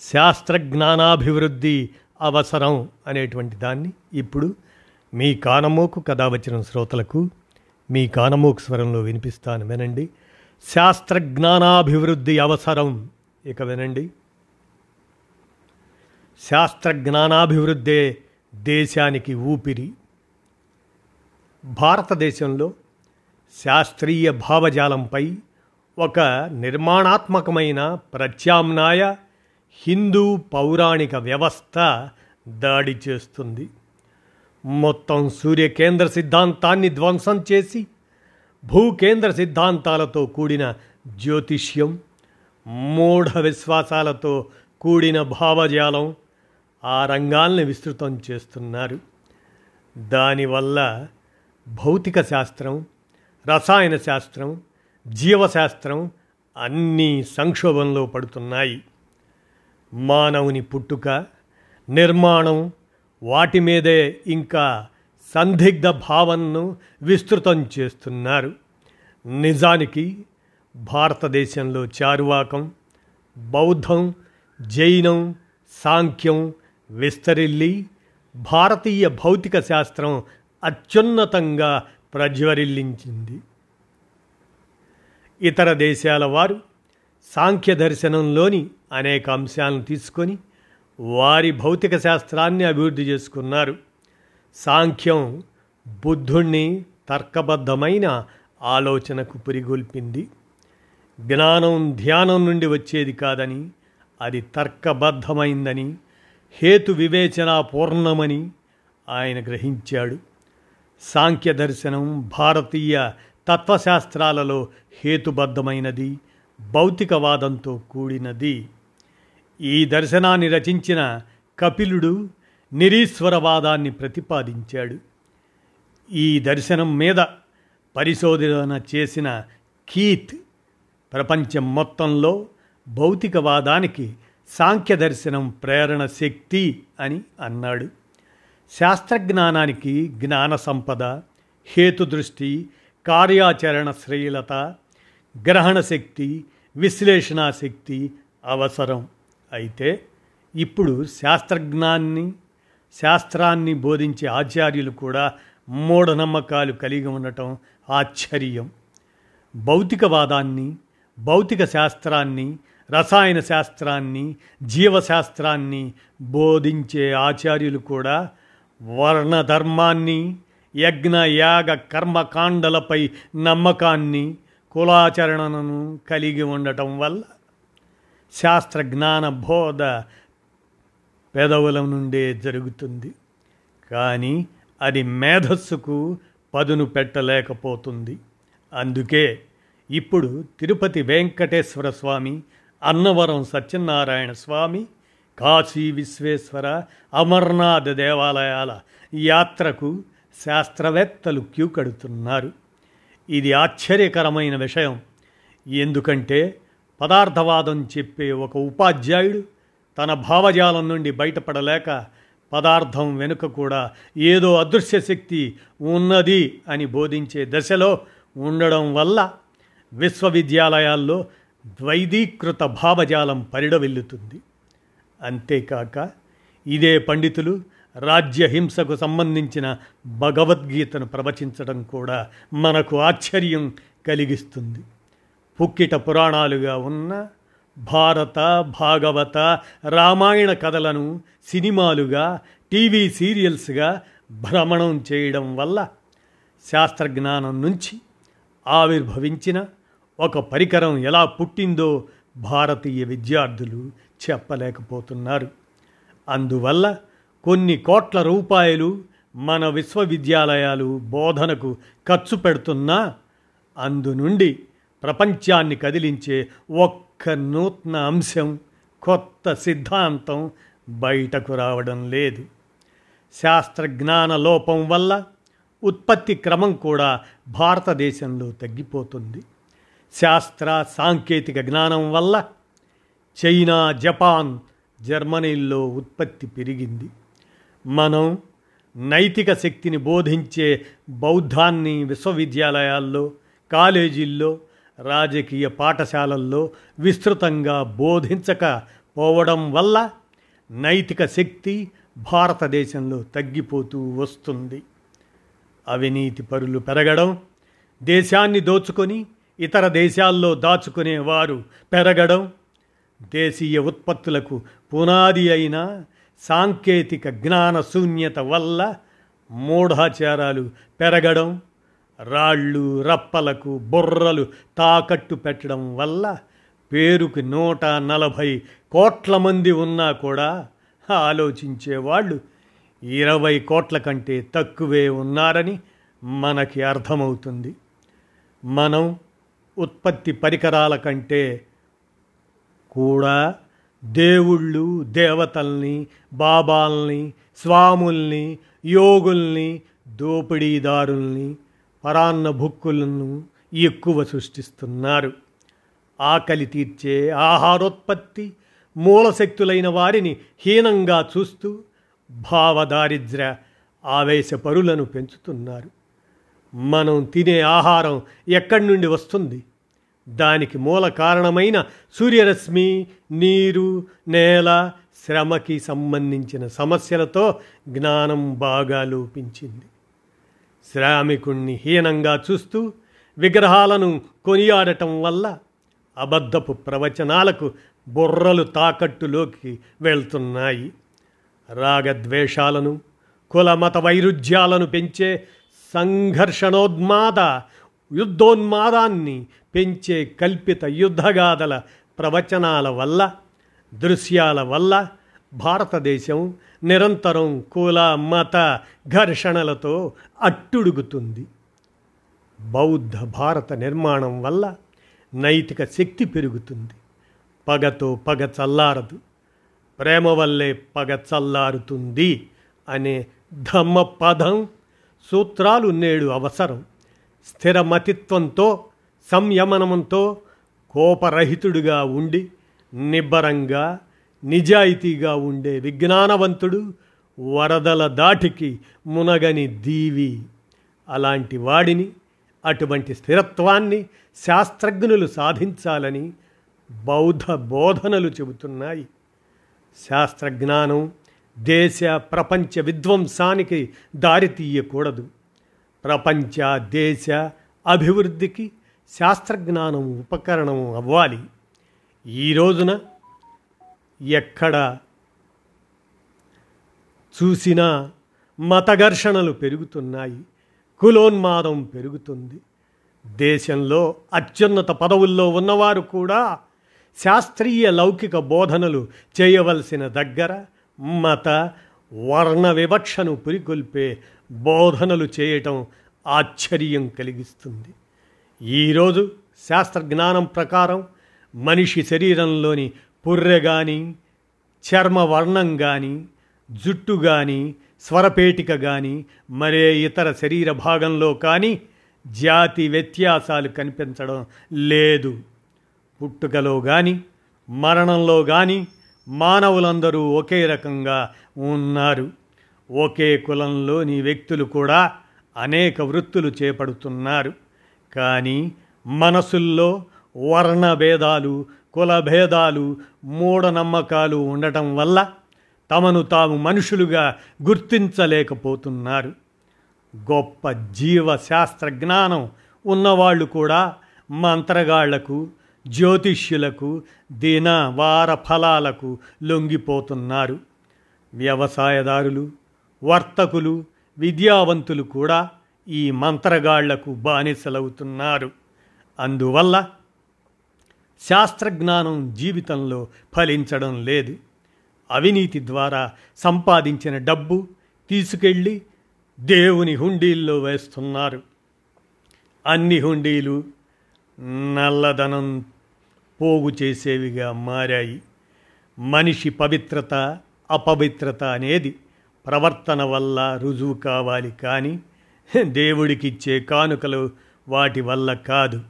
శాస్త్రజ్ఞానాభివృద్ధి అవసరం అనేటువంటి దాన్ని ఇప్పుడు మీ కానమోకు కథ వచ్చిన శ్రోతలకు మీ కానమోకు స్వరంలో వినిపిస్తాను వినండి. శాస్త్రజ్ఞానాభివృద్ధి అవసరం ఇక వినండి. శాస్త్రజ్ఞానాభివృద్ధే దేశానికి ఊపిరి. భారతదేశంలో శాస్త్రీయ భావజాలంపై ఒక నిర్మాణాత్మకమైన ప్రత్యామ్నాయ హిందూ పౌరాణిక వ్యవస్థ దాడి చేస్తుంది. మొత్తం సూర్యకేంద్ర సిద్ధాంతాన్ని ధ్వంసం చేసి భూకేంద్ర సిద్ధాంతాలతో కూడిన జ్యోతిష్యం మూఢ విశ్వాసాలతో కూడిన భావజాలం ఆ రంగాల్ని విస్తృతం చేస్తున్నారు. దానివల్ల భౌతిక శాస్త్రం రసాయన శాస్త్రం జీవశాస్త్రం అన్నీ సంక్షోభంలో పడుతున్నాయి. మానవుని పుట్టుక నిర్మాణం వాటి మీదే ఇంకా సందిగ్ధ భావనను విస్తృతం చేస్తున్నారు. నిజానికి భారతదేశంలో చారువాకం బౌద్ధం జైనం సాంఖ్యం విస్తరిల్లి భారతీయ భౌతిక శాస్త్రం అత్యున్నతంగా ప్రజ్వరిల్లించింది. ఇతర దేశాల వారు సాంఖ్య దర్శనంలోని అనేక అంశాలను తీసుకొని వారి భౌతిక శాస్త్రాన్ని అభివృద్ధి చేసుకున్నారు. సాంఖ్యం బుద్ధుణ్ణి తర్కబద్ధమైన ఆలోచనకు పురిగొల్పింది. జ్ఞానం ధ్యానం నుండి వచ్చేది కాదని అది తర్కబద్ధమైందని హేతు వివేచన పూర్ణమని ఆయన గ్రహించాడు. సాంఖ్య దర్శనం భారతీయ తత్వశాస్త్రాలలో హేతుబద్ధమైనది. భౌతికవాదంతో కూడినది. ఈ దర్శనాన్ని రచించిన కపిలుడు నిరీశ్వరవాదాన్ని ప్రతిపాదించాడు. ఈ దర్శనం మీద పరిశోధన చేసిన కీత్ ప్రపంచం మొత్తంలో భౌతికవాదానికి సాంఖ్య దర్శనం ప్రేరణ శక్తి అని అన్నాడు. శాస్త్రజ్ఞానానికి జ్ఞాన సంపద హేతుదృష్టి కార్యాచరణ శ్రేయలత గ్రహణ శక్తి విశ్లేషణ శక్తి అవసరం. అయితే ఇప్పుడు శాస్త్రజ్ఞాన్ని శాస్త్రాన్ని బోధించే ఆచార్యులు కూడా మూఢనమ్మకాలు కలిగి ఉండటం ఆశ్చర్యం. భౌతికవాదాన్ని భౌతిక శాస్త్రాన్ని రసాయన శాస్త్రాన్ని జీవశాస్త్రాన్ని బోధించే ఆచార్యులు కూడా వర్ణధర్మాన్ని యజ్ఞ యాగ కర్మకాండలపై నమ్మకాన్ని కులాచరణను కలిగి ఉండటం వల్ల శాస్త్ర జ్ఞాన బోధ పెదవుల నుండే జరుగుతుంది. కానీ అది మేధస్సుకు పదును పెట్టలేకపోతుంది. అందుకే ఇప్పుడు తిరుపతి వెంకటేశ్వర స్వామి అన్నవరం సత్యనారాయణ స్వామి కాశీ విశ్వేశ్వర అమర్నాథ్ దేవాలయాల యాత్రకు శాస్త్రవేత్తలు క్యూ కడుతున్నారు. ఇది ఆశ్చర్యకరమైన విషయం. ఎందుకంటే పదార్థవాదం చెప్పే ఒక ఉపాధ్యాయుడు తన భావజాలం నుండి బయటపడలేక పదార్థం వెనుక కూడా ఏదో అదృశ్య శక్తి ఉన్నది అని బోధించే దశలో ఉండడం వల్ల విశ్వవిద్యాలయాల్లో ద్వైదీకృత భావజాలం పరిడవిల్లుతుంది. అంతేకాక ఇదే పండితులు రాజ్యహింసకు సంబంధించిన భగవద్గీతను ప్రవచించడం కూడా మనకు ఆశ్చర్యం కలిగిస్తుంది. పుక్కిట పురాణాలుగా ఉన్న భారత భాగవత రామాయణ కథలను సినిమాలుగా టీవీ సీరియల్స్గా భ్రమణం చేయడం వల్ల శాస్త్రజ్ఞానం నుంచి ఆవిర్భవించిన ఒక పరికరం ఎలా పుట్టిందో భారతీయ విద్యార్థులు చెప్పలేకపోతున్నారు. అందువల్ల కొన్ని కోట్ల రూపాయలు మన విశ్వవిద్యాలయాలు బోధనకు ఖర్చు పెడుతున్నా అందు నుండి ప్రపంచాన్ని కదిలించే ఒక్క నూతన అంశం కొత్త సిద్ధాంతం బయటకు రావడం లేదు. శాస్త్రజ్ఞాన లోపం వల్ల ఉత్పత్తి క్రమం కూడా భారతదేశంలో తగ్గిపోతుంది. శాస్త్ర సాంకేతిక జ్ఞానం వల్ల చైనా జపాన్ జర్మనీల్లో ఉత్పత్తి పెరిగింది. మనం నైతిక శక్తిని బోధించే బౌద్ధాన్ని విశ్వవిద్యాలయాల్లో కాలేజీల్లో రాజకీయ పాఠశాలల్లో విస్తృతంగా బోధించకపోవడం వల్ల నైతిక శక్తి భారతదేశంలో తగ్గిపోతూ వస్తుంది. అవినీతి పరులు పెరగడం దేశాన్ని దోచుకొని ఇతర దేశాల్లో దాచుకునేవారు పెరగడం దేశీయ ఉత్పత్తులకు పునాది అయిన సాంకేతిక జ్ఞాన శూన్యత వల్ల మూఢాచారాలు పెరగడం రాళ్ళు రప్పలకు బుర్రలు తాకట్టు పెట్టడం వల్ల పేరుకి నూట నలభై కోట్ల మంది ఉన్నా కూడా ఆలోచించేవాళ్ళు ఇరవై కోట్ల కంటే తక్కువే ఉన్నారని మనకి అర్థమవుతుంది. మనం ఉత్పత్తి పరికరాల కంటే కూడా దేవుళ్ళు దేవతల్ని బాబాల్ని స్వాముల్ని యోగుల్ని దోపిడీదారుల్ని పరాన్న భుక్కులను ఎక్కువ సృష్టిస్తున్నారు. ఆకలి తీర్చే ఆహారోత్పత్తి మూలశక్తులైన వారిని హీనంగా చూస్తూ భావదారిద్ర్య ఆవేశపరులను పెంచుతున్నారు. మనం తినే ఆహారం ఎక్కడి నుండి వస్తుంది? దానికి మూల కారణమైన సూర్యరశ్మి నీరు నేల శ్రమకి సంబంధించిన సమస్యలతో జ్ఞానం బాగా లోపించింది. శ్రామికుణ్ణి హీనంగా చూస్తూ విగ్రహాలను కొనియాడటం వల్ల అబద్ధపు ప్రవచనాలకు బుర్రలు తాకట్టులోకి వెళ్తున్నాయి. రాగద్వేషాలను కులమత వైరుధ్యాలను పెంచే సంఘర్షణోద్మాద యుద్ధోన్మాదాన్ని పెంచే కల్పిత యుద్ధగాథల ప్రవచనాల వల్ల దృశ్యాల వల్ల భారతదేశం నిరంతరం కుల మత ఘర్షణలతో అట్టుడుగుతుంది. బౌద్ధ భారత నిర్మాణం వల్ల నైతిక శక్తి పెరుగుతుంది. పగతో పగ చల్లారదు. ప్రేమ వల్లే పగ చల్లారుతుంది అనే ధమ్మ పదం సూత్రాలు నేడు అవసరం. స్థిరమతిత్వంతో సంయమనంతో కోపరహితుడుగా ఉండి నిబ్బరంగా నిజాయితీగా ఉండే విజ్ఞానవంతుడు వరదల దాటికి మునగని దీవి. అలాంటి వాడిని అటువంటి స్థిరత్వాన్ని శాస్త్రజ్ఞులు సాధించాలని బౌద్ధ బోధనలు చెబుతున్నాయి. శాస్త్రజ్ఞానం దేశ ప్రపంచ విధ్వంసానికి దారితీయకూడదు ప్రపంచ దేశ అభివృద్ధికి శాస్త్రజ్ఞానం ఉపకరణం అవ్వాలి. ఈ రోజున ఎక్కడ చూసినా మత ఘర్షణలు పెరుగుతున్నాయి కులోన్మాదం పెరుగుతుంది. దేశంలో అత్యున్నత పదవుల్లో ఉన్నవారు కూడా శాస్త్రీయ లౌకిక బోధనలు చేయవలసిన దగ్గర మత వర్ణ వివక్షను పురికొల్పే బోధనలు చేయటం ఆశ్చర్యం కలిగిస్తుంది. ఈరోజు శాస్త్రజ్ఞానం ప్రకారం మనిషి శరీరంలోని పుర్రె కానీ చర్మ వర్ణం కానీ జుట్టు కానీ స్వరపేటిక కానీ మరే ఇతర శరీర భాగంలో కానీ జాతి వ్యత్యాసాలు కనిపించడం లేదు. పుట్టుకలో కానీ మరణంలో కానీ మానవులందరూ ఒకే రకంగా ఉన్నారు. ఒకే కులంలోని వ్యక్తులు కూడా అనేక వృత్తులు చేపడుతున్నారు. కానీ మనసుల్లో వర్ణ భేదాలు మూఢనమ్మకాలు ఉండటం వల్ల తమను తాము మనుషులుగా గుర్తించలేకపోతున్నారు. గొప్ప జీవ శాస్త్ర జ్ఞానం ఉన్నవాళ్ళు కూడా మంత్రగాళ్ళకు జ్యోతిష్యులకు దిన వార ఫలాలకు లొంగిపోతున్నారు. వ్యవసాయదారులు వర్తకులు విద్యావంతులు కూడా ఈ మంత్రగాళ్ళకు బానిసలవుతున్నారు. అందువల్ల శాస్త్రజ్ఞానం జీవితంలో ఫలించడం లేదు. అవినీతి ద్వారా సంపాదించిన డబ్బు తీసుకెళ్ళి దేవుని హుండీల్లో వేస్తున్నారు. అన్ని హుండీలు నల్లధనం పోగు చేసేవిగా మారాయి. మనిషి పవిత్రత అపవిత్రత అనేది ప్రవర్తన వల్ల రుజువు కావాలి కానీ దేవుడికిచ్చే కానుకలు వాటి వల్ల కాదు.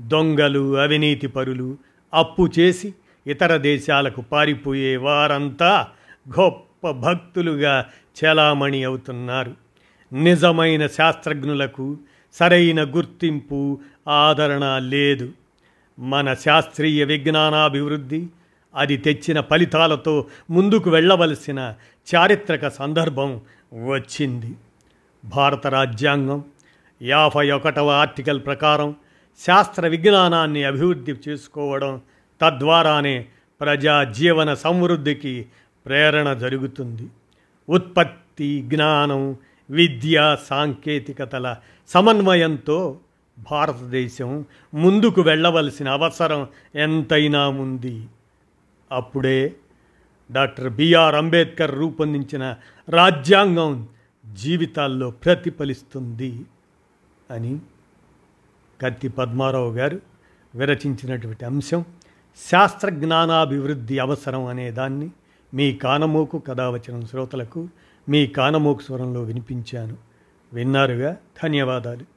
దొంగలు అవినీతి పరులు అప్పు చేసి ఇతర దేశాలకు పారిపోయే వారంతా గొప్ప భక్తులుగా చలామణి అవుతున్నారు. నిజమైన శాస్త్రజ్ఞులకు సరైన గుర్తింపు ఆదరణ లేదు. మన శాస్త్రీయ విజ్ఞానాభివృద్ధి అది తెచ్చిన ఫలితాలతో ముందుకు వెళ్ళవలసిన చారిత్రక సందర్భం వచ్చింది. భారత రాజ్యాంగం యాభై ఒకటవ ఆర్టికల్ ప్రకారం శాస్త్ర విజ్ఞానాన్ని అభివృద్ధి చేసుకోవడం తద్వారానే ప్రజా జీవన సమృద్ధికి ప్రేరణ జరుగుతుంది. ఉత్పత్తి జ్ఞానం విద్య సాంకేతికతల సమన్వయంతో భారతదేశం ముందుకు వెళ్ళవలసిన అవసరం ఎంతైనా ఉంది. అప్పుడే డాక్టర్ బిఆర్ అంబేద్కర్ రూపొందించిన రాజ్యాంగం జీవితాల్లో ప్రతిఫలిస్తుంది అని కత్తి పద్మారావు గారు విరచించినటువంటి అంశం. శాస్త్రజ్ఞానాభివృద్ధి అవసరం అనే దాన్ని మీ కానమోకు కథావచనం శ్రోతలకు మీ కానమోకు స్వరంలో వినిపించాను. విన్నారుగా? ధన్యవాదాలు.